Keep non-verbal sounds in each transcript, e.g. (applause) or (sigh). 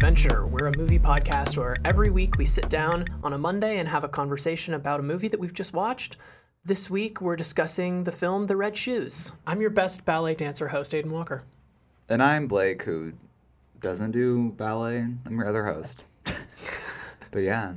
Adventure. We're a movie podcast where every week we sit down on a Monday and have a conversation about a movie that we've just watched. This week we're discussing the film The Red Shoes. I'm your best ballet dancer host, Aiden Walker. And I'm Blake, who doesn't do ballet. I'm your other host. (laughs) but yeah,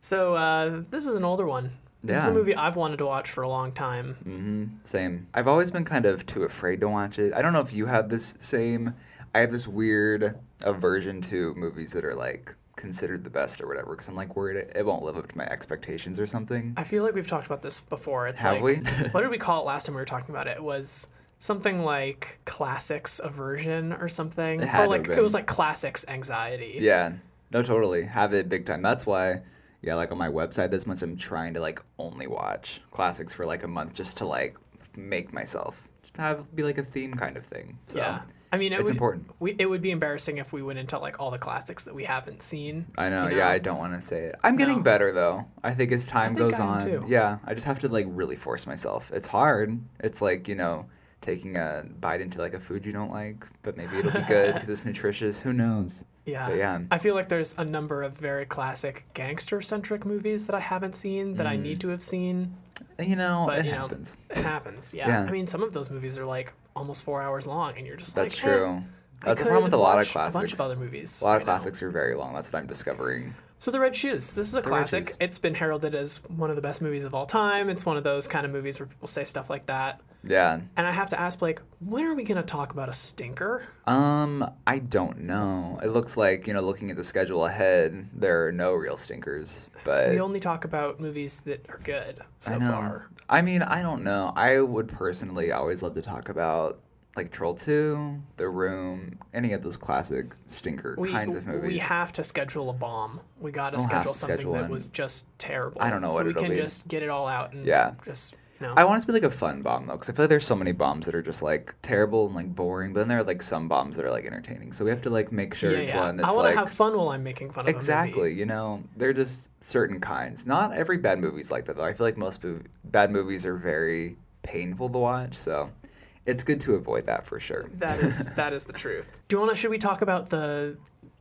So uh, this is an older one. This is a movie I've wanted to watch for a long time. Mm-hmm. same. I've always been kind of too afraid to watch it. I don't know if you have this same. I have this weird aversion to movies that are like considered the best or whatever because I'm like worried it, won't live up to my expectations or something. I feel like we've talked about this before. It's Have like, we? (laughs) what did we call it last time we were talking about it? It was something like classics aversion or something. It had or like it was like classics anxiety. Yeah, no, totally. Have it big time. That's why, yeah, like on my website this month, I'm trying to like only watch classics for like a month just to like make myself just have be like a theme kind of thing. So Yeah. I mean, it it's would, important. We, it would be embarrassing if we went into like all the classics that we haven't seen. I know, you yeah. I don't want to say it. I'm getting No. better though. I think as time think goes on, too. yeah, I just have to like really force myself. It's hard. It's like, you know, taking a bite into like a food you don't like, but maybe it'll be good because it's (laughs) nutritious. Who knows? Yeah. But yeah. I feel like there's a number of very classic gangster centric movies that I haven't seen that I Mm. need to have seen. You know, But, it you know, happens. It happens. Yeah. Yeah. I mean, some of those movies are like almost four hours long, and you're just That's like, true. I That's the problem with a lot of watch A bunch of other movies. A lot right of now. classics are very long. That's what I'm discovering. So The Red Shoes. This is a Red classic. It's been heralded as one of the best movies of all time. It's one of those kind of movies where people say stuff like that. Yeah. And I have to ask Blake, when are we going to talk about a stinker? Um, I don't know. It looks like, you know, looking at the schedule ahead, there are no real stinkers. But We only talk about movies that are good so I know. far. I mean, I don't know. I would personally always love to talk about like Troll 2, The Room, any of those classic stinker We, kinds of movies. we have to schedule a bomb. We got to We'll schedule to something schedule that was just terrible. I don't know so what we can be. just get it all out and Yeah. just you know. I want it to be like a fun bomb though, because I feel like there's so many bombs that are just like terrible and like boring, but then there are like some bombs that are like entertaining. So we have to like make sure yeah, it's yeah. one that's I want to like have fun while I'm making fun of exactly. a movie. You know, they're just certain kinds. Not every bad movie's like that though. I feel like most mov- bad movies are very painful to watch, so it's good to avoid that for sure. (laughs) That is that is the truth. Do you want to? Should we talk about the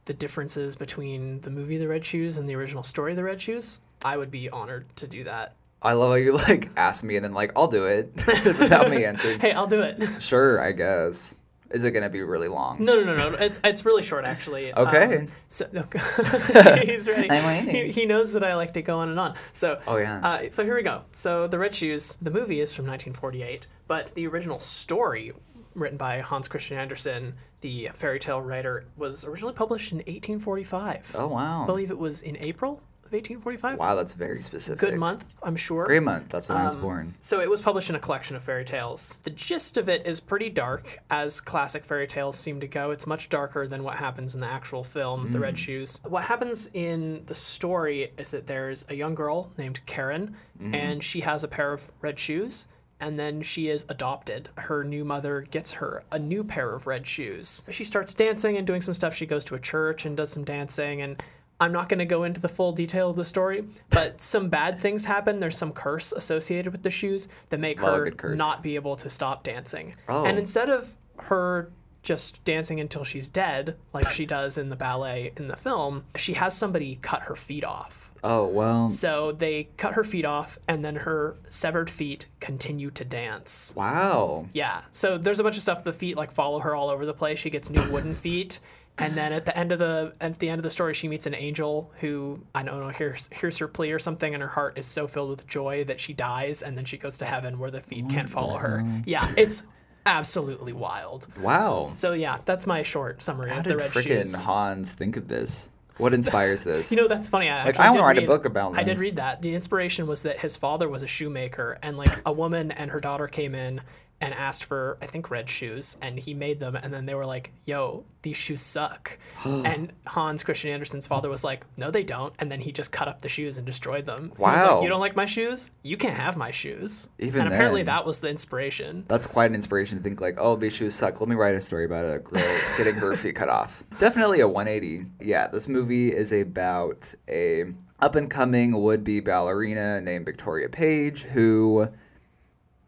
the differences between the movie The Red Shoes and the original story The Red Shoes? I would be honored to do that. I love how you like ask me and then like I'll do it (laughs) without me (laughs) answering. Hey, I'll do it. Sure, I guess. Is it gonna be really long? No, no, no, no. It's it's really short actually. (laughs) Okay. Um, so (laughs) (laughs) he's ready. I'm waiting. He, he knows that I like to go on and on. So Oh, yeah. Uh, so here we go. So the Red Shoes. The movie is from 1948, but the original story, written by Hans Christian Andersen, the fairy tale writer, was originally published in 1845. Oh wow. I believe it was in April of 1845. Wow, that's very specific. Good month, I'm sure. Great month. That's when I was Um, born. So it was published in a collection of fairy tales. The gist of it is pretty dark, as classic fairy tales seem to go. It's much darker than what happens in the actual film, The Red Shoes. What happens in the story is that there's a young girl named Karen, and she has a pair of red shoes. And then she is adopted. Her new mother gets her a new pair of red shoes. She starts dancing and doing some stuff. She goes to a church and does some dancing. And I'm not going to go into the full detail of the story, but some bad things happen. There's some curse associated with the shoes that make Love her not be able to stop dancing. Oh. And instead of her just dancing until she's dead, like she does in the ballet in the film, she has somebody cut her feet off. Oh well. So they cut her feet off, and then her severed feet continue to dance. Wow. Yeah. So there's a bunch of stuff. The feet like follow her all over the place. She gets new wooden feet. And then at the end of the at the end of the story, she meets an angel who I don't know hears hears her plea or something, and her heart is so filled with joy that she dies, and then she goes to heaven where the feet can't follow her. Mm-hmm. Yeah, it's absolutely wild. Wow. So yeah, that's my short summary How of did the Red frickin' Shoes. Hans think of this? What inspires this? (laughs) You know, that's funny. I Like, actually I did wanna write a book about I did read that. The inspiration was that his father was a shoemaker, and like a woman and her daughter came in and asked for, I think, red shoes, and he made them, and then they were like, "Yo, these shoes suck." (gasps) and Hans Christian Andersen's father was like, "No, they don't," and then he just cut up the shoes and destroyed them. Wow. like, "You don't like my shoes? You can't have my shoes." Even and apparently that was the inspiration. That's quite an inspiration to think like, oh, these shoes suck. Let me write a story about a girl (laughs) getting her feet cut off. Definitely a 180. Yeah, this movie is about a up and coming would be ballerina named Victoria Page who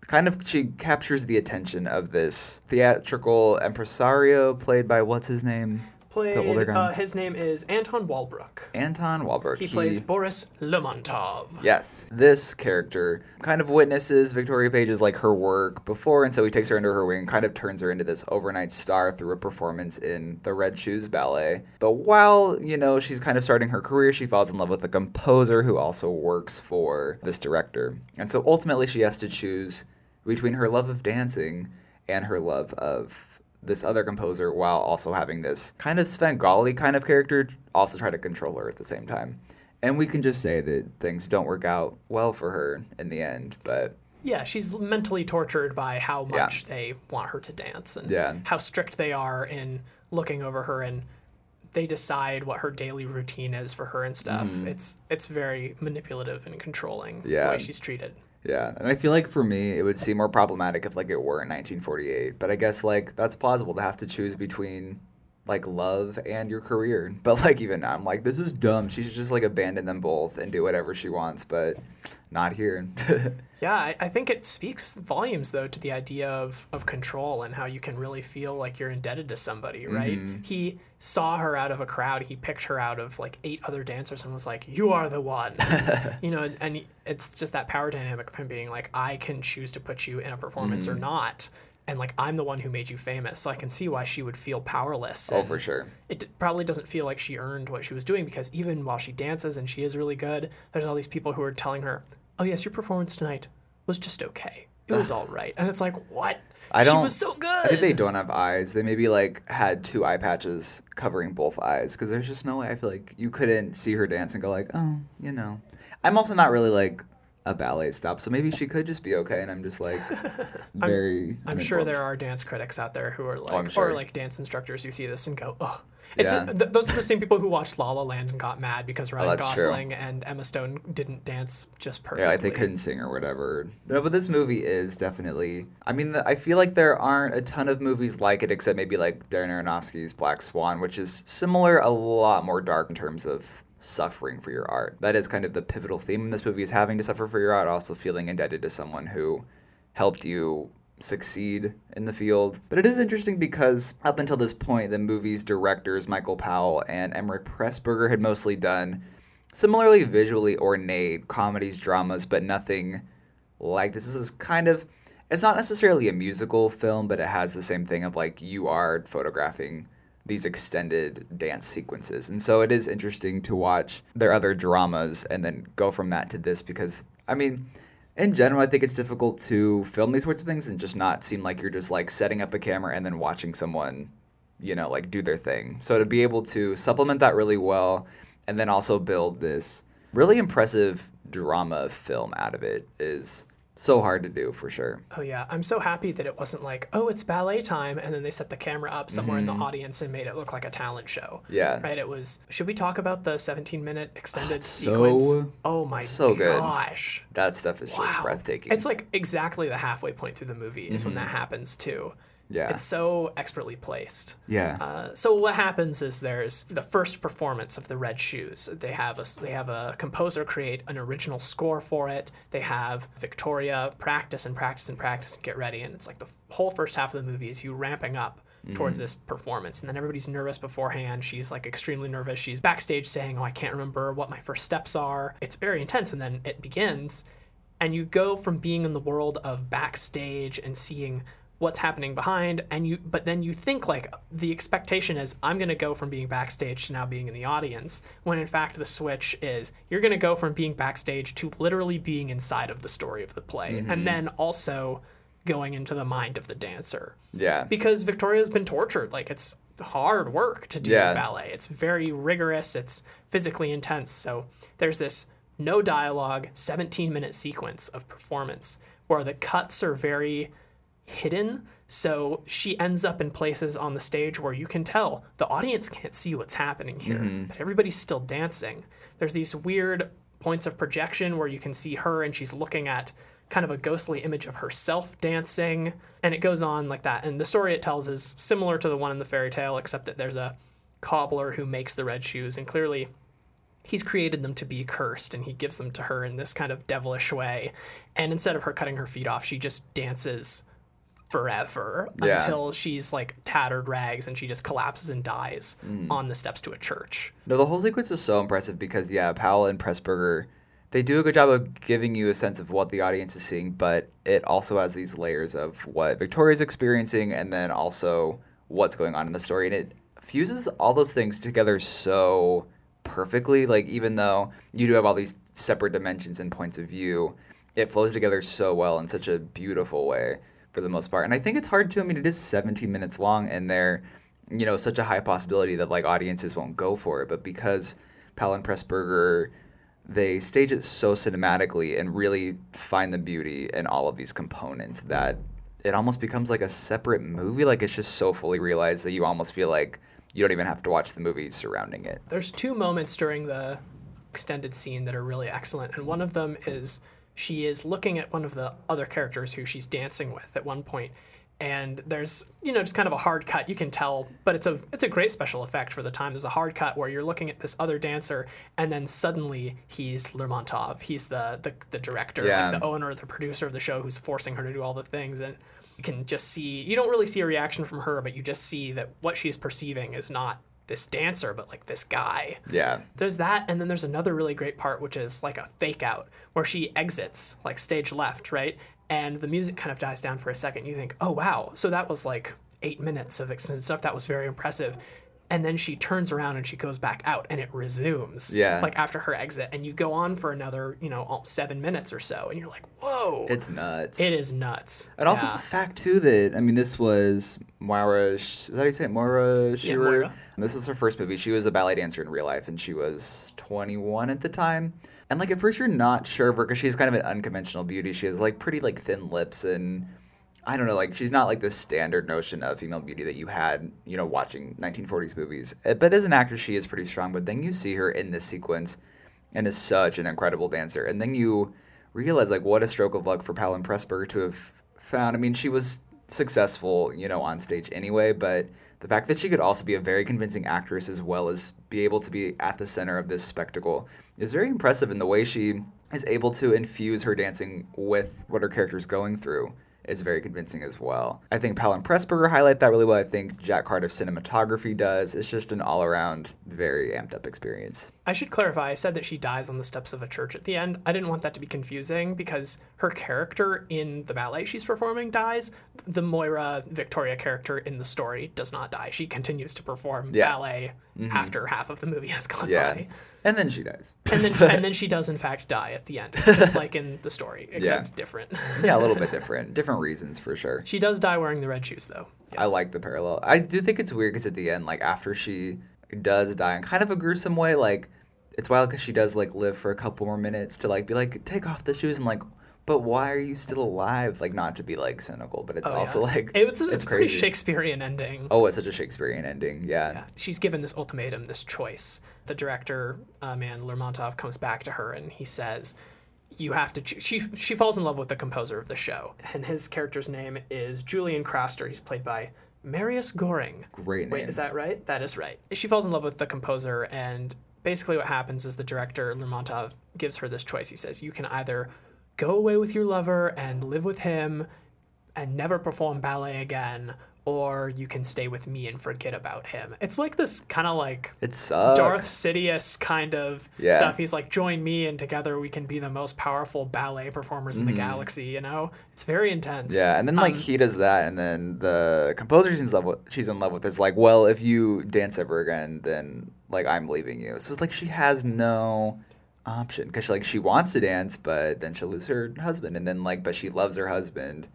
kind of she captures the attention of this theatrical impresario played by what's his name? played. older guy? Uh, his name is Anton Walbrook. Anton Wahlberg. He plays Boris Lermontov. Yes, this character kind of witnesses Victoria Page's like her work before, and so he takes her under her wing, kind of turns her into this overnight star through a performance in the Red Shoes Ballet. But while you know she's kind of starting her career, she falls in love with a composer who also works for this director, and so ultimately she has to choose between her love of dancing and her love of this other composer while also having this kind of Svengali kind of character also try to control her at the same time. And we can just say that things don't work out well for her in the end, but Yeah, she's mentally tortured by how Yeah. much they want her to dance and Yeah. how strict they are in looking over her and they decide what her daily routine is for her and stuff. It's it's very manipulative and controlling the Mm-hmm. Way she's treated. Yeah. And I feel like for me, it would seem more problematic if like it were in 1948. But I guess like that's plausible to have to choose between like love and your career. (laughs) But like even now, I'm like, this is dumb. She should just like abandon them both and do whatever she wants. But not here. (laughs) Yeah, I, I think it speaks volumes though to the idea of, of control and how you can really feel like you're indebted to somebody, right? Mm-hmm. He saw her out of a crowd. He picked her out of like eight other dancers and was like, "You are the one," (laughs) you know. And it's just that power dynamic of him being like, "I can choose to put you in a performance Mm-hmm. or not." And like I'm the one who made you famous, so I can see why she would feel powerless. oh, for sure. it d- probably doesn't feel like she earned what she was doing because even while she dances and she is really good, there's all these people who are telling her, "Oh yes, your performance tonight was just okay. It was all right." And it's like, "What? I She don't- She was so good." I think they don't have eyes. They maybe like had two eye patches covering both eyes because there's just no way I feel like you couldn't see her dance and go like, oh, you know. I'm also not really like a ballet stop, so maybe she could just be okay, and I'm just like (laughs) very. I'm sure there are dance critics out there who are oh, like, I'm sure. or like dance instructors who see this and go, "Oh." It's Yeah. th- those are the same people who watched La La Land and got mad because oh, Ryan Oh, that's true. Gosling and Emma Stone didn't dance just perfectly. Yeah, like they couldn't sing or whatever. No, but this movie is definitely. I mean, the, I feel like there aren't a ton of movies like it, except maybe like Darren Aronofsky's Black Swan, which is similar, a lot more dark in terms of suffering for your art. That is kind of the pivotal theme in this movie: is having to suffer for your art, also feeling indebted to someone who helped you succeed in the field. But it is interesting because up until this point, the movie's directors Michael Powell and Emeric Pressburger had mostly done similarly visually ornate comedies, dramas, but nothing like this. This is kind of it's not necessarily a musical film, but it has the same thing of like you are photographing these extended dance sequences. And so it is interesting to watch their other dramas and then go from that to this because I mean in general, I think it's difficult to film these sorts of things and just not seem like you're just like setting up a camera and then watching someone, you know, like do their thing. So to be able to supplement that really well and then also build this really impressive drama film out of it is so hard to do for sure. Oh yeah, I'm so happy that it wasn't like, oh, it's ballet time, and then they set the camera up somewhere in the audience and made it look like a talent show. Mm-hmm. Yeah. Right. It was. Should we talk about the 17 minute extended it's sequence? so- oh my so good. gosh. That stuff is just breathtaking. It's like exactly the halfway point through the movie is when that happens too. Mm-hmm. yeah. It's so expertly placed. yeah. Uh, so what happens is there's the first performance of the Red Shoes. They have a they have a composer create an original score for it. They have Victoria practice and practice and practice and get ready, and it's like the whole first half of the movie is you ramping up towards this performance, and then everybody's nervous beforehand. She's like extremely nervous. She's backstage saying, "Oh, I can't remember what my first steps are." It's very intense, and then it begins, and you go from being in the world of backstage and seeing what's happening behind and you but then you think like the expectation is i'm going to go from being backstage to now being in the audience when in fact the switch is you're going to go from being backstage to literally being inside of the story of the play and mm-hmm. then also going into the mind of the dancer yeah. because victoria's been tortured like it's hard work to do Yeah. ballet it's very rigorous it's physically intense so there's this no dialogue 17 minute sequence of performance where the cuts are very hidden. So she ends up in places on the stage where you can tell the audience can't see what's happening here mm-hmm. but everybody's still dancing. There's these weird points of projection where you can see her and she's looking at kind of a ghostly image of herself dancing and it goes on like that. And the story it tells is similar to the one in the fairy tale except that there's a cobbler who makes the red shoes and clearly he's created them to be cursed and he gives them to her in this kind of devilish way. And instead of her cutting her feet off she just dances forever Yeah. until she's like tattered rags and she just collapses and dies Mm. on the steps to a church. No, the whole sequence is so impressive because yeah, Powell and Pressburger, they do a good job of giving you a sense of what the audience is seeing, but it also has these layers of what Victoria's experiencing and then also what's going on in the story, and it fuses all those things together so perfectly. Like even though you do have all these separate dimensions and points of view, it flows together so well in such a beautiful way for the most part. And I think it's hard to. I mean, it is 17 minutes long, and there, you know, such a high possibility that like audiences won't go for it. But because Powell and Pressburger, they stage it so cinematically and really find the beauty in all of these components that it almost becomes like a separate movie. Like it's just so fully realized that you almost feel like you don't even have to watch the movie surrounding it. There's two moments during the extended scene that are really excellent, and one of them is she is looking at one of the other characters who she's dancing with at one point, and there's you know just kind of a hard cut you can tell, but it's a it's a great special effect for the time. There's a hard cut where you're looking at this other dancer, and then suddenly he's Lermontov. He's the the, the director, Yeah. like the owner, the producer of the show, who's forcing her to do all the things and. You can just see, you don't really see a reaction from her, but you just see that what she's perceiving is not this dancer, but like this guy. Yeah. There's that, and then there's another really great part, which is like a fake out, where she exits, like stage left, right? And the music kind of dies down for a second. You think, oh, wow. So that was like eight minutes of extended stuff. That was very impressive. And then she turns around and she goes back out and it resumes. Yeah. Like after her exit. And you go on for another, you know, seven minutes or so. And you're like, whoa. It's nuts. it is nuts. And also the fact too that I mean this was Moira. Is that how you say it? Moira Shearer. Moira. This was her first movie. She was a ballet dancer in real life, and she was 21 at the time. And like at first you're not sure of her because she's kind of an unconventional beauty. She has like pretty like thin lips and I don't know, like she's not like the standard notion of female beauty that you had, you know, watching 1940s movies. Uh, But as an actress, she is pretty strong. But then you see her in this sequence, and is such an incredible dancer. And then you realize like what a stroke of luck for Palin Pressburger to have found. I mean, she was successful, you know, on stage anyway, but the fact that she could also be a very convincing actress as well as be able to be at the center of this spectacle is very impressive in the way she is able to infuse her dancing with what her character is going through is very convincing as well. I think Powell and Pressburger highlight that really well. I think Jack Cardiff's cinematography does. It's just an all around very amped up experience. I should clarify. I said that she dies on the steps of a church at the end. I didn't want that to be confusing because her character in the ballet she's performing dies. The Moira Victoria character in the story does not die. She continues to perform Yeah. ballet mm-hmm. after half of the movie has gone Yeah. by. And then she dies. And then, and then (laughs) she does in fact die at the end, (laughs) just like in the story, except different. yeah, a little bit (laughs) different. Different reasons for sure. she does die wearing the red shoes though. I like the parallel. I do think it's weird because at the end, like after she does die in kind of a gruesome way, like it's wild because she does like live for a couple more minutes to like be like take off the shoes and like, but why are you still alive? Like not to be like cynical, but it's Oh, also yeah. like It was, it's, it's a pretty. Shakespearean ending. Oh, it's such a Shakespearean ending. Yeah. Yeah. She's given this ultimatum, this choice. The director, uh, man, Lermontov, comes back to her and he says, "You have to." She she falls in love with the composer of the show, and his character's name is Julian Craster. He's played by Marius Goring. Great name. Wait, is that right? That is right. She falls in love with the composer, and basically what happens is the director Lermontov gives her this choice. He says, "You can either go away with your lover and live with him, and never perform ballet again." Or you can stay with me and forget about him. It's like this kind of like It sucks. Darth Sidious kind of Yeah. stuff. He's like, join me, and together we can be the most powerful ballet performers in the galaxy. You know, it's very intense. Mm-hmm. Yeah, and then like Um, he does that, and then the composer she's in love with, she's in love with is like, well, if you dance ever again, then like I'm leaving you. So it's like she has no option because like she wants to dance, but then she'll lose her husband, and then like, but she loves her husband,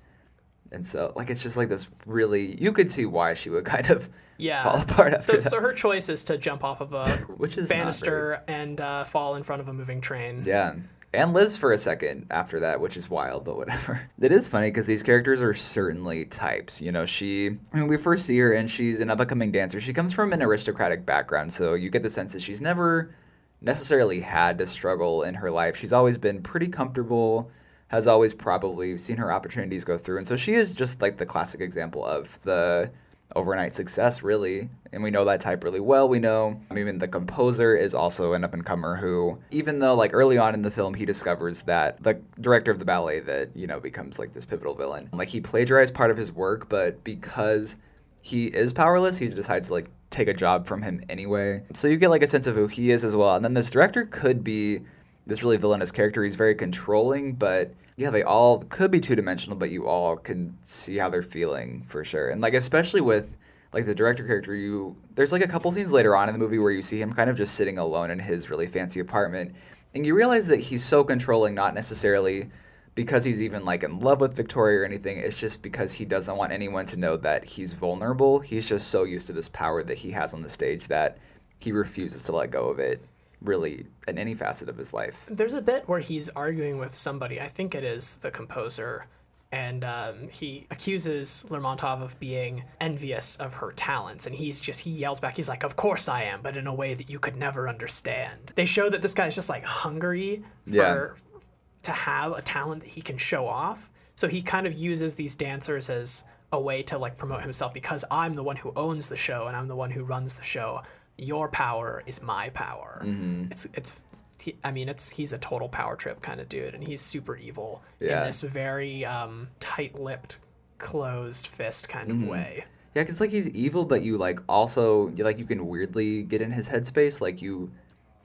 and so like it's just like this really you could see why she would (laughs) kind of yeah. fall apart after So, that. so her choice is to jump off of a (laughs) Which is banister and uh, fall in front of a moving train. Yeah. And lives for a second after that, which is wild, but whatever. (laughs) It is funny because these characters are certainly types. You know, she, I mean, we first see her and she's an up and coming dancer. She comes from an aristocratic background, so you get the sense that she's never necessarily had to struggle in her life. She's always been pretty comfortable, has always probably seen her opportunities go through. And so she is just like the classic example of the overnight success, really. And we know that type really well. We know I mean, the composer is also an up and comer who, even though like early on in the film, he discovers that the director of the ballet that, you know, becomes like this pivotal villain, like he plagiarized part of his work, but because he is powerless, he decides to like take a job from him anyway. So you get like a sense of who he is as well. And then this director could be this really villainous character. He's very controlling, but yeah, they all could be two dimensional, but you all can see how they're feeling for sure. And like especially with like the director character, you there's like a couple scenes later on in the movie where you see him kind of just sitting alone in his really fancy apartment, and you realize that he's so controlling, not necessarily because he's even like in love with Victoria or anything. It's just because he doesn't want anyone to know that he's vulnerable. He's just so used to this power that he has on the stage that he refuses to let go of it really in any facet of his life. There's a bit where he's arguing with somebody. I think it is the composer. And um, he accuses Lermontov of being envious of her talents. And he's just, he yells back, he's like, Of course I am, but in a way that you could never understand. They show that this guy's just like hungry for, Yeah. to have a talent that he can show off. So he kind of uses these dancers as a way to like promote himself because I'm the one who owns the show and I'm the one who runs the show. Your power is my power. Mm-hmm. It's it's he, I mean it's he's a total power trip kind of dude and he's super evil Yeah. in this very um, tight-lipped closed fist kind Mm-hmm. of way. Yeah, because like he's evil, but you like also like you can weirdly get in his headspace. Like you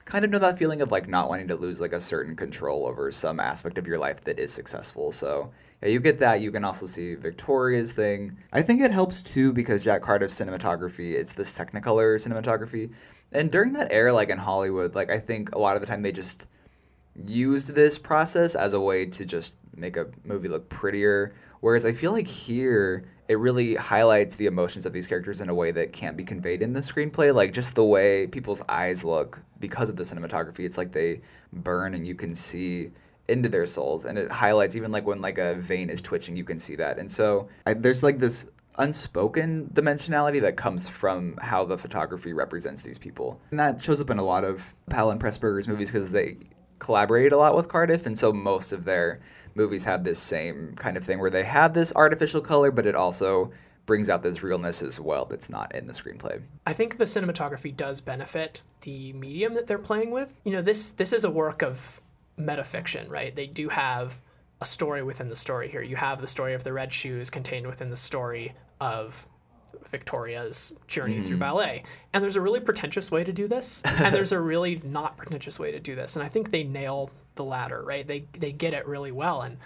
kind of know that feeling of like not wanting to lose like a certain control over some aspect of your life that is successful. So yeah, you get that. You can also see Victoria's thing. I think it helps too because Jack Cardiff's cinematography, it's this Technicolor cinematography, and during that era, like in Hollywood, like I think a lot of the time they just used this process as a way to just make a movie look prettier. Whereas I feel like here it really highlights the emotions of these characters in a way that can't be conveyed in the screenplay. Like just the way people's eyes look because of the cinematography, it's like they burn and you can see into their souls, and it highlights even like when like a vein is twitching, you can see that. And so I, there's like this unspoken dimensionality that comes from how the photography represents these people. And that shows up in a lot of Powell and Pressburger's movies because they collaborated a lot with Cardiff, and so most of their movies have this same kind of thing where they have this artificial color, but it also brings out this realness as well that's not in the screenplay. I think the cinematography does benefit the medium that they're playing with. You know, this this is a work of metafiction, right? They do have a story within the story here. You have the story of the red shoes contained within the story of Victoria's journey through hmm. ballet. And there's a really pretentious way to do this, and there's a really (laughs) not pretentious way to do this. And I think they nail the latter, right? They they get it really well and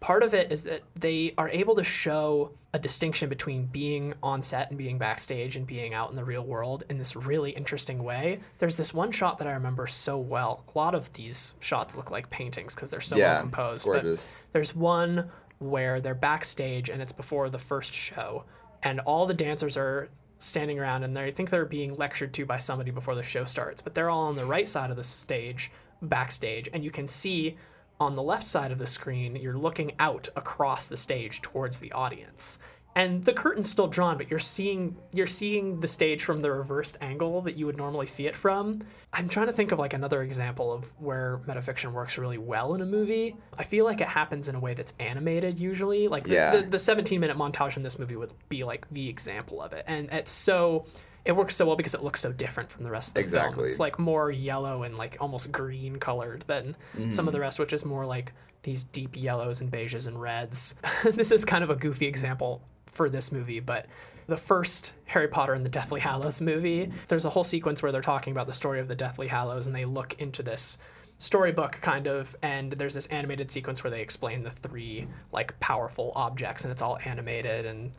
part of it is that they are able to show a distinction between being on set and being backstage and being out in the real world in this really interesting way. There's this one shot that I remember so well. A lot of these shots look like paintings because they're so well Yeah, composed. gorgeous. But there's one where they're backstage and it's before the first show, and all the dancers are standing around and they think they're being lectured to by somebody before the show starts. But they're all on the right side of the stage, backstage, and you can see on the left side of the screen, you're looking out across the stage towards the audience. And the curtain's still drawn, but you're seeing you're seeing the stage from the reversed angle that you would normally see it from. I'm trying to think of like another example of where metafiction works really well in a movie. I feel like it happens in a way that's animated usually. Like the, Yeah. the, the 17 minute montage in this movie would be like the example of it. And it's so it works so well because it looks so different from the rest of the film. It's like more yellow and like almost green colored than some Mm-hmm. of the rest, which is more like these deep yellows and beiges and reds. (laughs) this is kind of a goofy example for this movie, but the first Harry Potter and the Deathly Hallows movie, there's a whole sequence where they're talking about the story of the Deathly Hallows and they look into this storybook kind of and there's this animated sequence where they explain the three like powerful objects and it's all animated and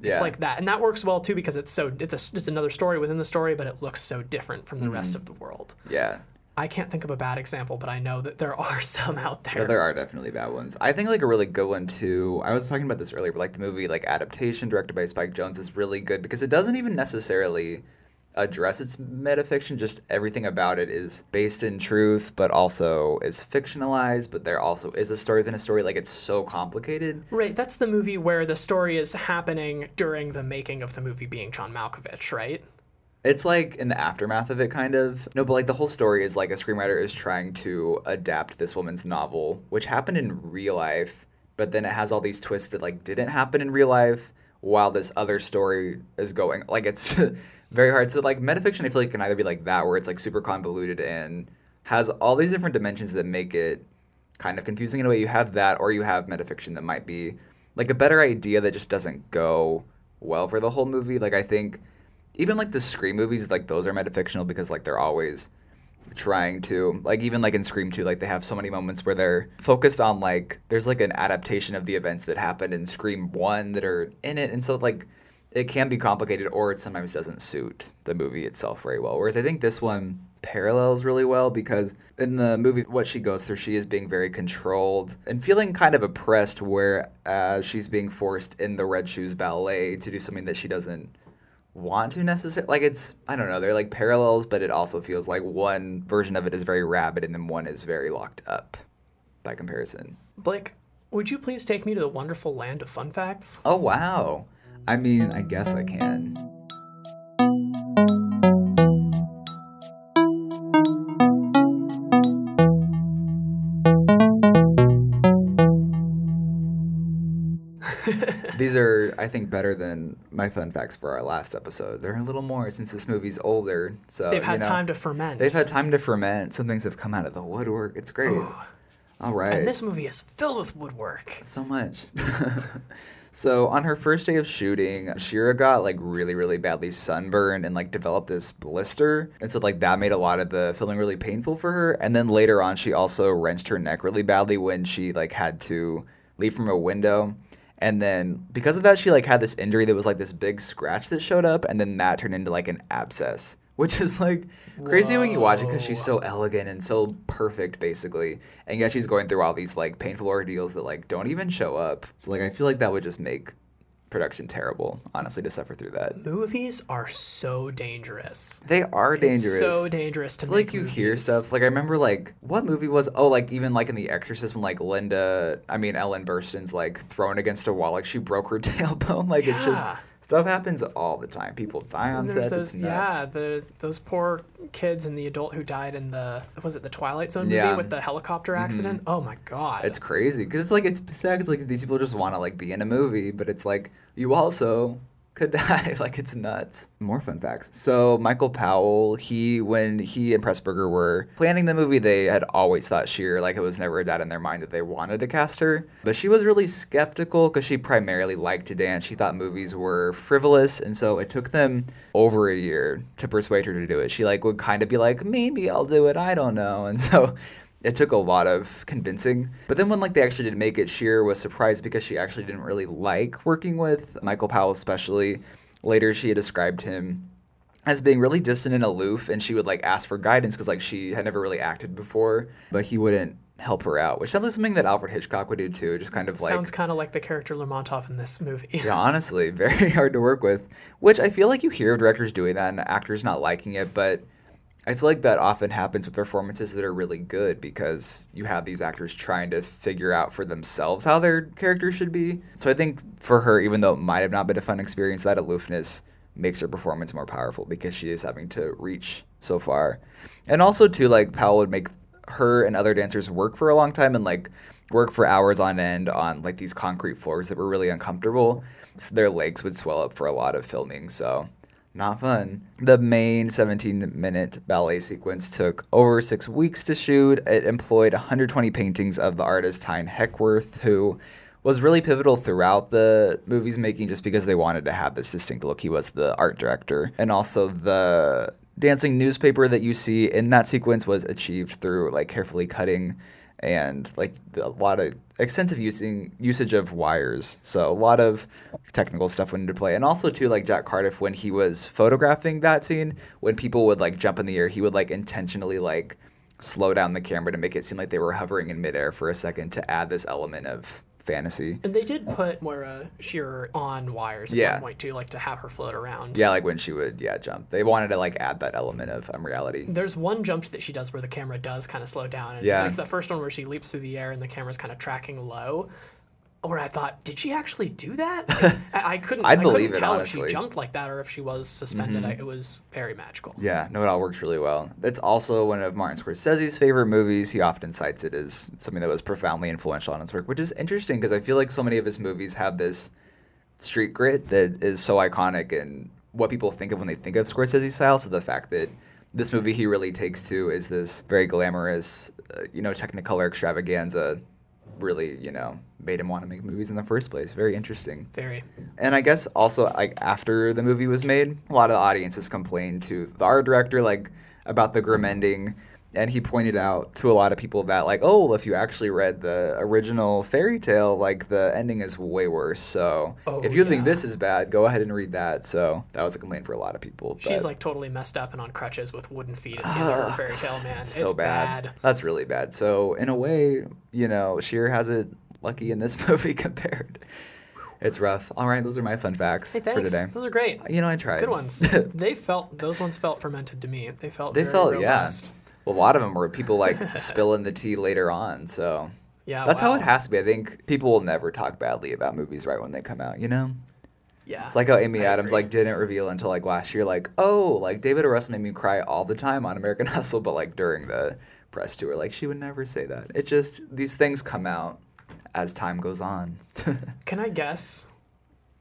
Yeah. it's like that and that works well too because it's so it's a, just another story within the story but it looks so different from the rest mm-hmm. of the world yeah. I can't think of a bad example but i know that there (laughs) are some out there Yeah, there are definitely bad ones. I think like a really good one too. I was talking about this earlier, but like the movie like adaptation directed by Spike Jonze is really good because it doesn't even necessarily address its metafiction. Just everything about it is based in truth, but also is fictionalized. But there also is a story within a story. Like it's so complicated. right that's the movie where the story is happening during the making of the movie being john malkovich right It's like in the aftermath of it, kind of. No, but like the whole story is like a screenwriter is trying to adapt this woman's novel, which happened in real life, but then it has all these twists that like didn't happen in real life, while this other story is going. Like it's (laughs) very hard. So like metafiction, I feel like can either be like that, where it's like super convoluted and has all these different dimensions that make it kind of confusing in a way. You have that, or you have metafiction that might be like a better idea that just doesn't go well for the whole movie. Like I think even like the Scream movies, like those are metafictional because like they're always trying to like even like in Scream 2 like they have so many moments where they're focused on like there's like an adaptation of the events that happened in Scream 1 that are in it. And so like it can be complicated or it sometimes doesn't suit the movie itself very well. Whereas I think this one parallels really well because in the movie what she goes through she is being very controlled and feeling kind of oppressed whereas she's being forced in the red shoes ballet to do something that she doesn't want to necessarily like it's I don't know they're like parallels but it also feels like one version of it is very rabid and then one is very locked up by comparison. Blake, would you please take me to the wonderful land of fun facts? Oh wow. I mean, I guess I can. Are, I think, better than my fun facts for our last episode. They're a little more since this movie's older. So They've had you know, time to ferment. They've had time to ferment. Some things have come out of the woodwork. It's great. All right. and this movie is filled with woodwork. so much. (laughs) so on her first day of shooting, Shearer got like really, really badly sunburned and like developed this blister. And so like that made a lot of the filming really painful for her. And then later on, she also wrenched her neck really badly when she like had to leave from a window. And then because of that, she like had this injury that was like this big scratch that showed up, and then that turned into like an abscess, which is like crazy when you watch it because she's so elegant and so perfect, basically. And yet she's going through all these like painful ordeals that like don't even show up. So like I feel like that would just make production terrible, honestly, to suffer through that. Movies are so dangerous. They are It's dangerous. so dangerous to like you hear stuff like I remember like what movie was oh like even like in The Exorcist when like Linda I mean Ellen Burstyn's like thrown against a wall like she broke her (laughs) tailbone like it's just Yeah. Stuff happens all the time people die on sets those, it's yeah, the those poor kids and the adult who died in the was it the Twilight Zone movie Yeah. Mm-hmm. with the helicopter accident? Oh my god! it's crazy because it's like it's sad 'cause, like these people just want to like be in a movie but it's like you also could (laughs) die. Like it's nuts. More fun facts. So michael powell he when he and pressburger were planning the movie they had always thought sheer like it was never doubt in their mind that they wanted to cast her. But she was really skeptical because she primarily liked to dance. She thought movies were frivolous and so it took them over a year to persuade her to do it. She like would kind of be like maybe i'll do it. I don't know. And (laughs) so it took a lot of convincing. But then when like they actually did make it, Sheer was surprised because she actually didn't really like working with Michael Powell, especially. Later, she had described him as being really distant and aloof, and she would like ask for guidance because like she had never really acted before, but he wouldn't help her out, which sounds like something that Alfred Hitchcock would do too, just kind of like Sounds kind of like the character Lermontov in this movie. (laughs) yeah, honestly, very (laughs) hard to work with. Which I feel like you hear of directors doing that and actors not liking it, but I feel like that often happens with performances that are really good because you have these actors trying to figure out for themselves how their character should be. So I think for her, even though it might have not been a fun experience, that aloofness makes her performance more powerful because she is having to reach so far. And also too, like Powell would make her and other dancers work for a long time and like work for hours on end on like these concrete floors that were really uncomfortable. So their legs would swell up for a lot of filming. So not fun. The main 17 minute ballet sequence took over six weeks to shoot. It employed 120 paintings of the artist Hein Heckroth, who was really pivotal throughout the movie's making just because they wanted to have this distinct look. He was the art director. And also the dancing newspaper that you see in that sequence was achieved through like carefully cutting and like a lot of extensive using usage of wires. So a lot of technical stuff went into play, and also too like Jack Cardiff when he was photographing that scene, when people would like jump in the air, he would like intentionally like slow down the camera to make it seem like they were hovering in midair for a second to add this element of fantasy. And they did put Moira Shearer on wires at Yeah. one point too, like to have her float around. Yeah, like when she would yeah jump, they wanted to like add that element of um, reality. There's one jump that she does where the camera does kind of slow down. And Yeah. There's the first one where she leaps through the air and the camera's kind of tracking low. Where I thought, did she actually do that? (laughs) I, I couldn't. I'd I believe couldn't it, tell honestly. Mm-hmm. if she jumped like that or if she was suspended. I, it was very magical. Yeah, no, it all works really well. That's also one of Martin Scorsese's favorite movies. He often cites it as something that was profoundly influential on his work, which is interesting because I feel like so many of his movies have this street grit that is so iconic and what people think of when they think of Scorsese style. So the fact that this movie he really takes to is this very glamorous, uh, you know, Technicolor extravaganza. Really, you know, made him want to make movies in the first place. Very interesting. Very. And I guess also like after the movie was made, a lot of the audiences complained to the art director like about the grim ending. And he pointed out to a lot of people that like, oh, well, if you actually read the original fairy tale, like the ending is way worse. So Oh, if you think this is bad, go ahead and read that. So that was a complaint for a lot of people. She's like totally messed up and on crutches with wooden feet at (sighs) the end of her fairy tale, man. so it's bad. bad. That's really bad. So in a way, you know, Sheer has it lucky in this (laughs) movie compared. It's rough. All right, those are my fun facts Hey, for today. Those are great. You know, I tried. Good ones. (laughs) they felt those ones felt fermented to me. They felt They felt, robust. yeah. A lot of them were people like (laughs) spilling the tea later on. So Yeah. that's how it has to be. I think people will never talk badly about movies right when they come out. You know, Yeah. it's like how Amy I Adams agree. like didn't reveal until like last year, like oh, like David O. Russell made me cry all the time on American (laughs) Hustle, but like during the press tour, like she would never say that. It just these things come out as time goes on. (laughs) Can I guess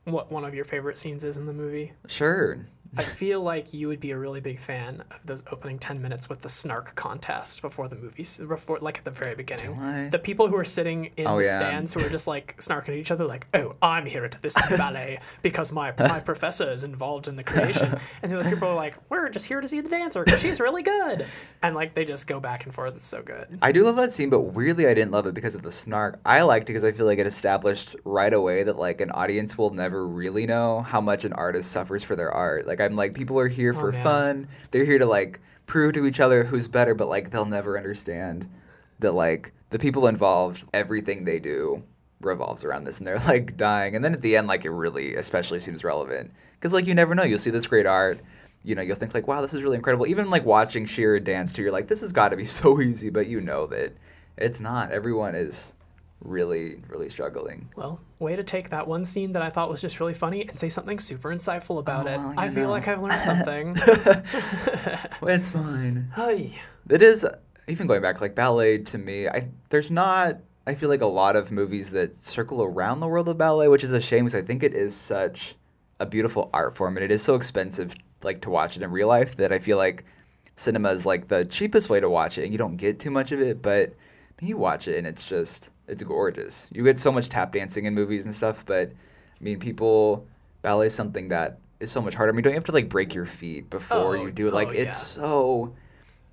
what one of your favorite scenes is in the movie? sure. I feel like you would be a really big fan of those opening 10 minutes with the snark contest before the movies, before, like at the very beginning. The people who are sitting in Oh, the yeah. stands who are just like snarking at each other, like, oh, I'm here at this (laughs) ballet because my, my professor is involved in the creation. (laughs) And the other people are like, we're just here to see the dancer because she's really good. And like they just go back and forth. It's so good. I do love that scene, but weirdly, I didn't love it because of the snark. I liked it because I feel like it established right away that like an audience will never really know how much an artist suffers for their art. Like I'm like people are here Oh, for man. fun. They're here to like prove to each other who's better, but like they'll never understand that like the people involved, everything they do revolves around this, and they're (laughs) like dying. And then at the end, like it really especially seems relevant because like you never know. You'll see this great art. You know, you'll think like, wow, this is really incredible. Even like watching Shearer dance too, you're like, this has got to be (laughs) so easy, but you know that it's not. Everyone is really, really struggling. Well, way to take that one scene that I thought was just really funny and say something super insightful about Oh, it. well, I you feel like I've learned something. (laughs) (laughs) it's fine. Hey. It is even going back like ballet to me. I there's not. I feel like a lot of movies that circle around the world of ballet, which is a shame because I think it is such a beautiful art form and it is so expensive like to watch it in real life that I feel like cinema is like the cheapest way to watch it and you don't get too much of it, but you watch it and it's just it's gorgeous. You get so much tap dancing in movies and stuff, but I mean people ballet is something that is so much harder. I mean, don't you have to like break your feet before Oh, you do it? Like oh, it's yeah. so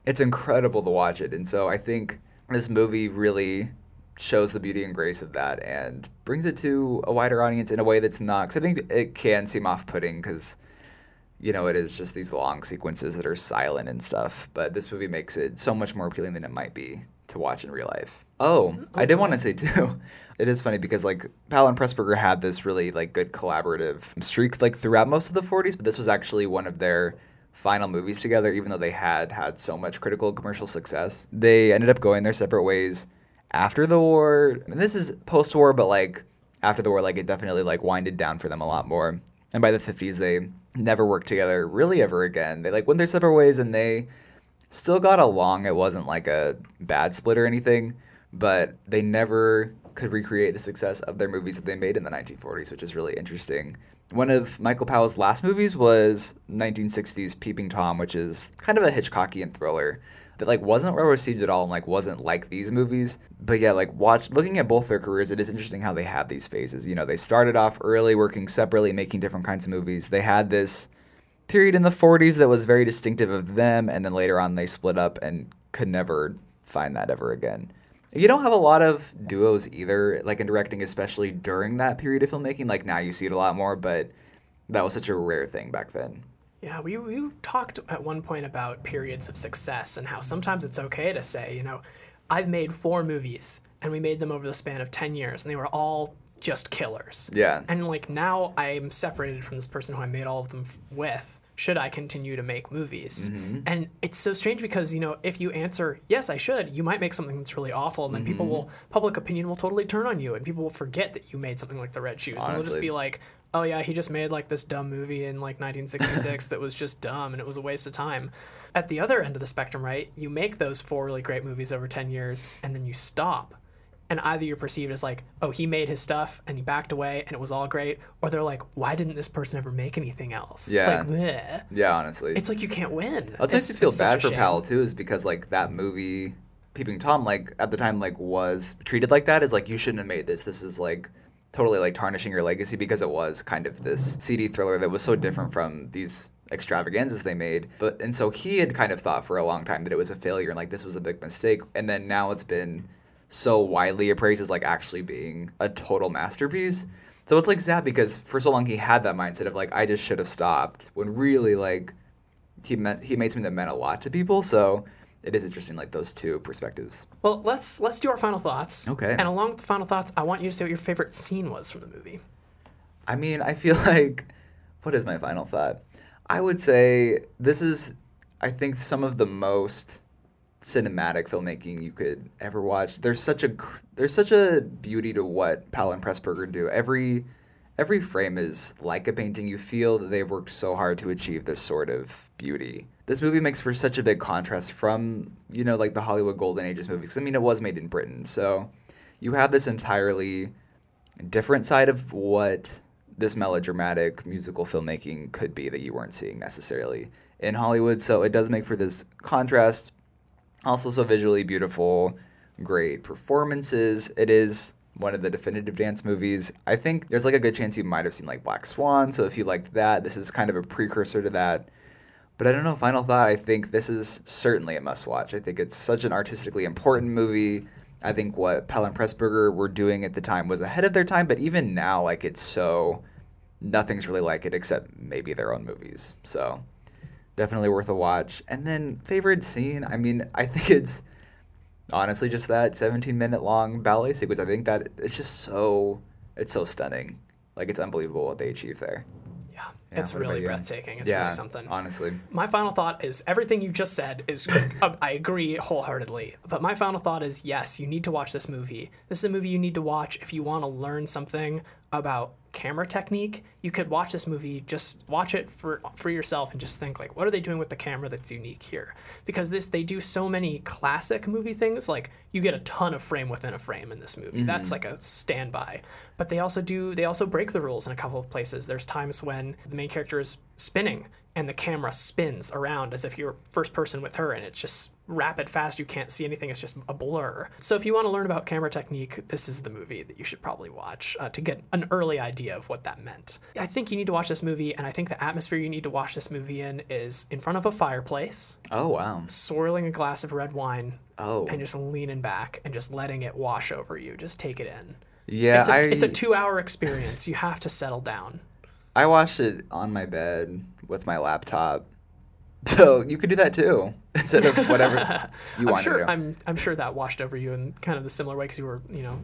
it's incredible to watch it. And so I think this movie really shows the beauty and grace of that and brings it to a wider audience in a way that's not. Cause I think it can seem off putting because, you know, it is just these long sequences that are silent and stuff. But this movie makes it so much more appealing than it might be to watch in real life. Oh, I did want to say too. (laughs) It is funny because like Powell and Pressburger had this really like good collaborative streak like throughout most of the 40s, but this was actually one of their final movies together even though they had had so much critical commercial success. They ended up going their separate ways after the war. And this is post-war but like after the war like it definitely like winded down for them a lot more. And by the 50s they never worked together really ever again. They like went their separate ways and they still got along. It wasn't like a bad split or anything, but they never could recreate the success of their movies that they made in the 1940s, which is really interesting. One of Michael Powell's last movies was 1960s Peeping Tom, which is kind of a Hitchcockian thriller that like wasn't well received at all and like wasn't like these movies. But yeah, like watch looking at both their careers, it is interesting how they have these phases. You know, they started off early working separately, making different kinds of movies. They had this period in the 40s that was very distinctive of them and then later on they split up and could never find that ever again. You don't have a lot of duos either like in directing especially during that period of filmmaking. Like now you see it a lot more but that was such a rare thing back then. Yeah, we, we talked at one point about periods of success and how sometimes it's okay to say, you know, I've made four movies and we made them over the span of 10 years and they were all just killers. yeah And like now I'm separated from this person who I made all of them f- with. Should I continue to make movies? Mm-hmm. And it's so strange because, you know, if you answer, yes, I should, you might make something that's really awful. And then people mm-hmm. will, public opinion will totally turn on you. And people will forget that you made something like The Red Shoes. And they'll just be like, oh, yeah, he just made like this dumb movie in like 1966 (laughs) that was just dumb and it was a waste of time. At the other end of the spectrum, right, you make those four really great movies over 10 years and then you stop and either you're perceived as like, oh, he made his stuff and he backed away and it was all great, or they're like, why didn't this person ever make anything else? Yeah. Like, bleh. Yeah, honestly. It's like you can't win. That's makes me feel bad for shame. Powell too, is because like that movie, Peeping Tom, like at the time, like was treated like that. Is like you shouldn't have made this. This is like totally like tarnishing your legacy because it was kind of this seedy thriller that was so different from these extravaganzas they made. But and so he had kind of thought for a long time that it was a failure and like this was a big mistake. And then now it's been so widely appraised as like actually being a total masterpiece. So it's like sad because for so long he had that mindset of like I just should have stopped when really like he meant he made something that meant a lot to people. So it is interesting, like those two perspectives. Well, let's let's do our final thoughts. Okay. And along with the final thoughts, I want you to say what your favorite scene was from the movie. I mean, I feel (laughs) like what is my final thought? I would say this is, I think, some of the most cinematic filmmaking you could ever watch. There's such a there's such a beauty to what Powell and Pressburger do. Every every frame is like a painting. You feel that they've worked so hard to achieve this sort of beauty. This movie makes for such a big contrast from you know like the Hollywood Golden Ages movies. I mean, it was made in Britain, so you have this entirely different side of what this melodramatic musical filmmaking could be that you weren't seeing necessarily in Hollywood. So it does make for this contrast. Also, so visually beautiful, great performances. It is one of the definitive dance movies. I think there's like a good chance you might have seen like Black Swan. So if you liked that, this is kind of a precursor to that. But I don't know. Final thought. I think this is certainly a must watch. I think it's such an artistically important movie. I think what Powell and Pressburger were doing at the time was ahead of their time. But even now, like it's so nothing's really like it except maybe their own movies. So definitely worth a watch. And then favorite scene. I mean, (laughs) I think it's honestly just that 17 minute long ballet sequence. I think that it's just so it's so stunning. Like it's unbelievable what they achieved there. Yeah, Yeah, it's really breathtaking. It's yeah, really something. Honestly. My final thought is everything you just said is uh, (laughs) I agree wholeheartedly. But my final thought is yes, you need to watch this movie. This is a movie you need to watch if you want to learn something about camera technique. You could watch this movie, just watch it for for yourself and just think like what are they doing with the camera that's unique here? Because this they do so many classic movie things like you get a ton of frame within a frame in this movie. That's mm-hmm. like a standby. But they also do they also break the rules in a couple of places. There's times when the main character is spinning and the camera spins around as if you're first person with her and it's just rapid fast you can't see anything it's just a blur so if you want to learn about camera technique this is the movie that you should probably watch uh, to get an early idea of what that meant i think you need to watch this movie and i think the atmosphere you need to watch this movie in is in front of a fireplace Oh wow. swirling a glass of red wine Oh and just leaning back and just letting it wash over you just take it in yeah. it's a, I it's a two hour experience you have to settle down I watched it on my bed with my laptop. So you could do that too (laughs) instead of whatever (laughs) you I'm want sure to do. I'm I'm sure that washed over you in kind of the similar way because you were you know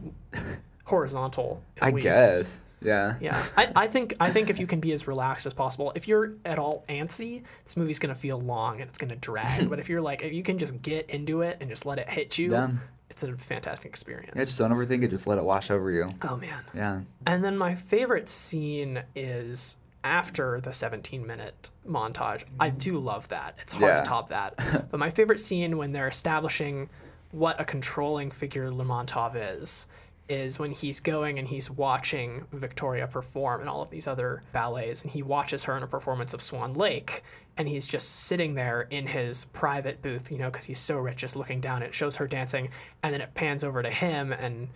horizontal. I least. guess. Yeah. Yeah, I, I think I think if you can be as relaxed as possible, if you're at all antsy, this movie's gonna feel long and it's gonna drag. (laughs) but if you're like, if you can just get into it and just let it hit you, Yeah. it's a fantastic experience. Yeah, just don't overthink it. Just let it wash over you. oh man. Yeah. And then my favorite scene is after the 17 minute montage. I mm-hmm. do love that. It's hard Yeah. to top that. (laughs) but my favorite scene when they're establishing what a controlling figure Lermontov is is when he's going and he's watching Victoria perform and all of these other ballets and he watches her in a performance of Swan Lake and he's just sitting there in his private booth, you know, cuz he's so rich just looking down it shows her dancing and then it pans over to him and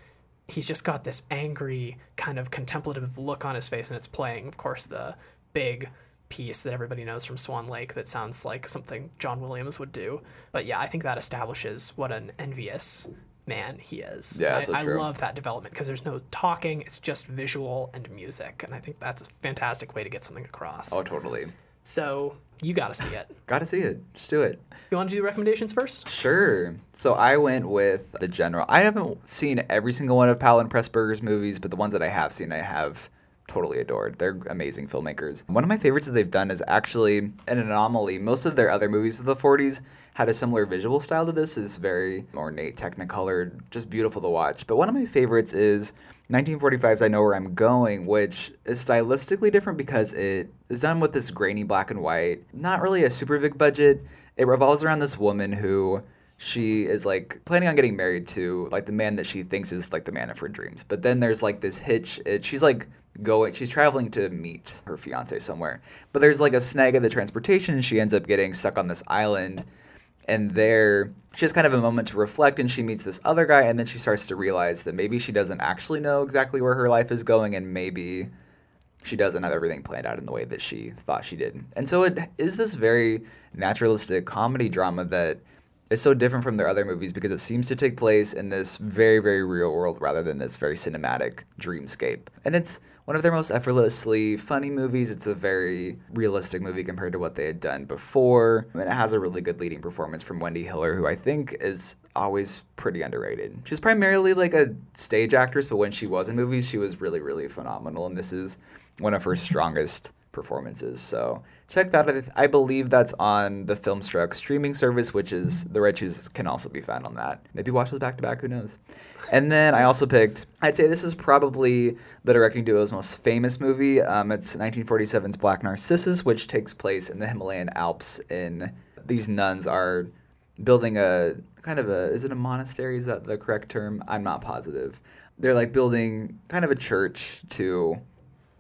he's just got this angry kind of contemplative look on his face and it's playing of course the big piece that everybody knows from swan lake that sounds like something john williams would do but yeah i think that establishes what an envious man he is Yeah, I, so I true. love that development because there's no talking it's just visual and music and i think that's a fantastic way to get something across Oh, totally. So you got to see it (sighs) Got to see it. Just do it. you want to do recommendations first Sure. So I went with the general. I haven't seen every single one of and Pressburger's movies, but the ones that I have seen, I have totally adored. They're amazing filmmakers. One of my favorites that they've done is actually an anomaly. Most of their other movies of the 40s had a similar visual style to this. is very ornate, technicolored, just beautiful to watch. But one of my favorites is 1945's I Know Where I'm Going, which is stylistically different because it is done with this grainy black and white, not really a super big budget. It revolves around this woman who she is like planning on getting married to like the man that she thinks is like the man of her dreams. But then there's like this hitch. It, she's like going she's traveling to meet her fiance somewhere. But there's like a snag of the transportation and she ends up getting stuck on this island and there she has kind of a moment to reflect and she meets this other guy and then she starts to realize that maybe she doesn't actually know exactly where her life is going and maybe she doesn't have everything planned out in the way that she thought she did. And so it is this very naturalistic comedy drama that is so different from their other movies because it seems to take place in this very, very real world rather than this very cinematic dreamscape. And it's one of their most effortlessly funny movies. It's a very realistic movie compared to what they had done before. And it has a really good leading performance from Wendy Hiller, who I think is always pretty underrated. She's primarily like a stage actress, but when she was in movies, she was really, really phenomenal. And this is one of her (laughs) strongest performances. So check that out. I believe that's on the Filmstruck streaming service, which is The Red Shoes can also be found on that. Maybe watch those back to back, who knows? And then I also picked, I'd say this is probably the directing duo's most famous movie. Um, it's 1947's Black Narcissus, which takes place in the Himalayan Alps. In these nuns are building a kind of a, is it a monastery? Is that the correct term? I'm not positive. They're like building kind of a church to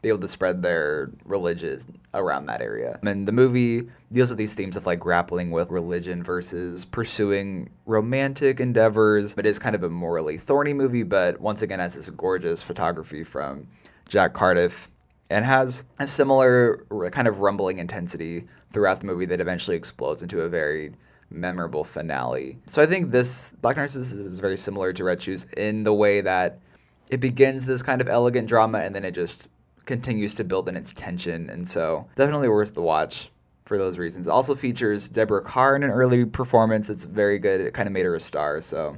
be able to spread their religions around that area. And the movie deals with these themes of like grappling with religion versus pursuing romantic endeavors. It is kind of a morally thorny movie, but once again has this gorgeous photography from Jack Cardiff and has a similar kind of rumbling intensity throughout the movie that eventually explodes into a very memorable finale. So I think this Black Narcissus is very similar to Red Shoes in the way that it begins this kind of elegant drama and then it just continues to build in its tension, and so definitely worth the watch for those reasons. Also features Deborah Kerr in an early performance that's very good. It kind of made her a star. So,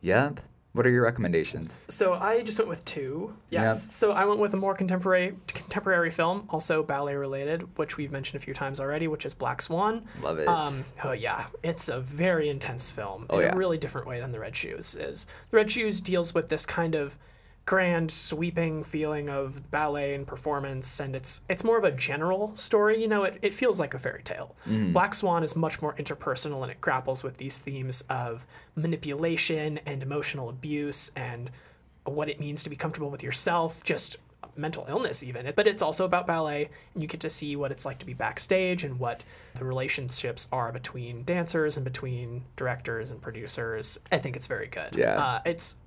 yeah. What are your recommendations? So I just went with two. Yes. Yep. So I went with a more contemporary contemporary film, also ballet related, which we've mentioned a few times already, which is Black Swan. Love it. Um, oh yeah, it's a very intense film oh, in yeah. a really different way than The Red Shoes is. The Red Shoes deals with this kind of grand sweeping feeling of ballet and performance and it's it's more of a general story you know it, it feels like a fairy tale. Mm. black swan is much more interpersonal and it grapples with these themes of manipulation and emotional abuse and what it means to be comfortable with yourself just mental illness even. But it's also about ballet and you get to see what it's like to be backstage and what the relationships are between dancers and between directors and producers. I think it's very good. Yeah. Uh, it's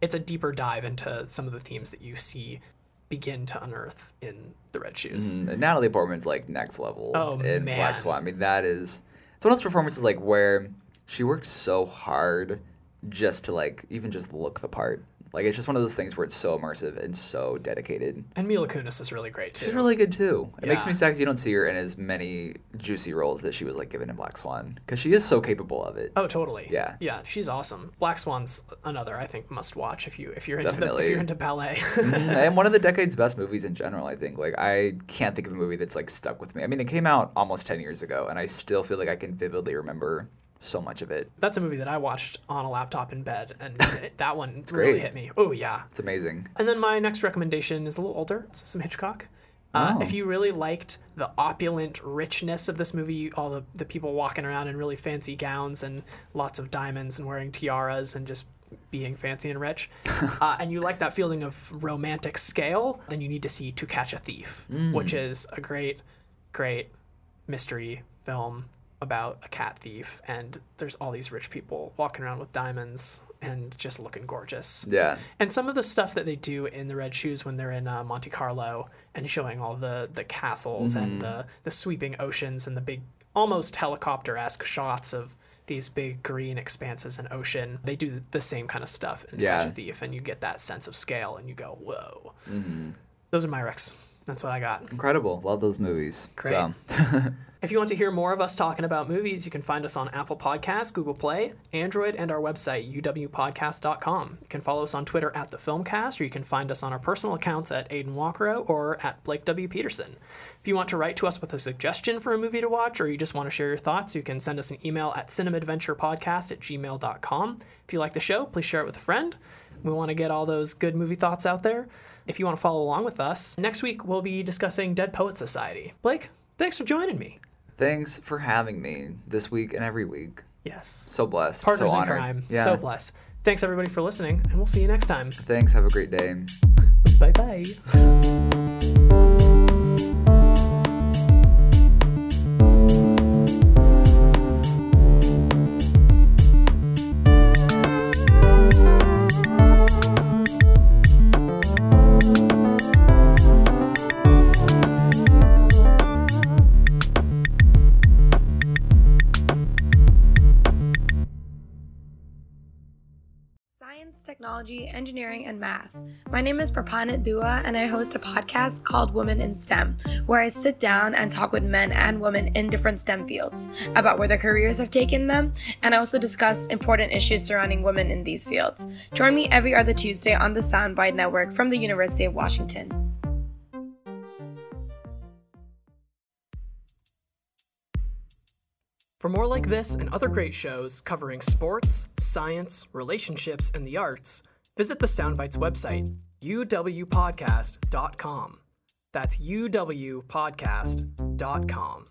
it's a deeper dive into some of the themes that you see begin to unearth in the Red Shoes. Mm, Natalie Portman's like next level oh, in man. Black Swan. I mean, that is it's one of those performances like where she worked so hard just to like even just look the part. Like it's just one of those things where it's so immersive and so dedicated. And Mila Kunis is really great too. She's really good too. It yeah. makes me sad because you don't see her in as many juicy roles that she was like given in Black Swan because she is so capable of it. Oh, totally. Yeah. Yeah, she's awesome. Black Swan's another I think must watch if you if you're into the, if you're into ballet. mm-hmm. (laughs) and one of the decade's best movies in general. I think. Like I can't think of a movie that's like stuck with me. I mean, it came out almost ten years ago, and I still feel like I can vividly remember so much of it. That's a movie that I watched on a laptop in bed, and (laughs) that one it's really great. hit me. Oh yeah, it's amazing. And then my next recommendation is a little older. It's some Hitchcock. Uh, oh. If you really liked the opulent richness of this movie, all the, the people walking around in really fancy gowns and lots of diamonds and wearing tiaras and just being fancy and rich, (laughs) uh, and you like that feeling of romantic scale, then you need to see To Catch a Thief, mm. which is a great, great mystery film about a cat thief and there's all these rich people walking around with diamonds and just looking gorgeous. Yeah. And some of the stuff that they do in the Red Shoes when they're in uh, Monte Carlo and showing all the the castles mm-hmm. and the the sweeping oceans and the big almost helicopter-esque shots of these big green expanses and ocean. They do the same kind of stuff in yeah. Catch a Thief and you get that sense of scale and you go, "Whoa." Mm-hmm. Those are my recs. That's what I got. Incredible. Love those movies. Great. So. (laughs) if you want to hear more of us talking about movies, you can find us on Apple Podcasts, Google Play, Android, and our website, uwpodcast.com. You can follow us on Twitter at The Filmcast, or you can find us on our personal accounts at Aidan Walkero or at Blake W. Peterson. If you want to write to us with a suggestion for a movie to watch, or you just want to share your thoughts, you can send us an email at cinemadventurepodcast at gmail.com. If you like the show, please share it with a friend. We want to get all those good movie thoughts out there. If you want to follow along with us, next week we'll be discussing Dead Poet Society. Blake, thanks for joining me. Thanks for having me this week and every week. Yes. So blessed. Partners so in honored. crime. Yeah. So blessed. Thanks everybody for listening, and we'll see you next time. Thanks. Have a great day. Bye bye. Technology, engineering, and math. My name is Prapanit Dua, and I host a podcast called Women in STEM, where I sit down and talk with men and women in different STEM fields about where their careers have taken them, and I also discuss important issues surrounding women in these fields. Join me every other Tuesday on the Soundbite Network from the University of Washington. For more like this and other great shows covering sports, science, relationships, and the arts, visit the Soundbites website, uwpodcast.com. That's uwpodcast.com.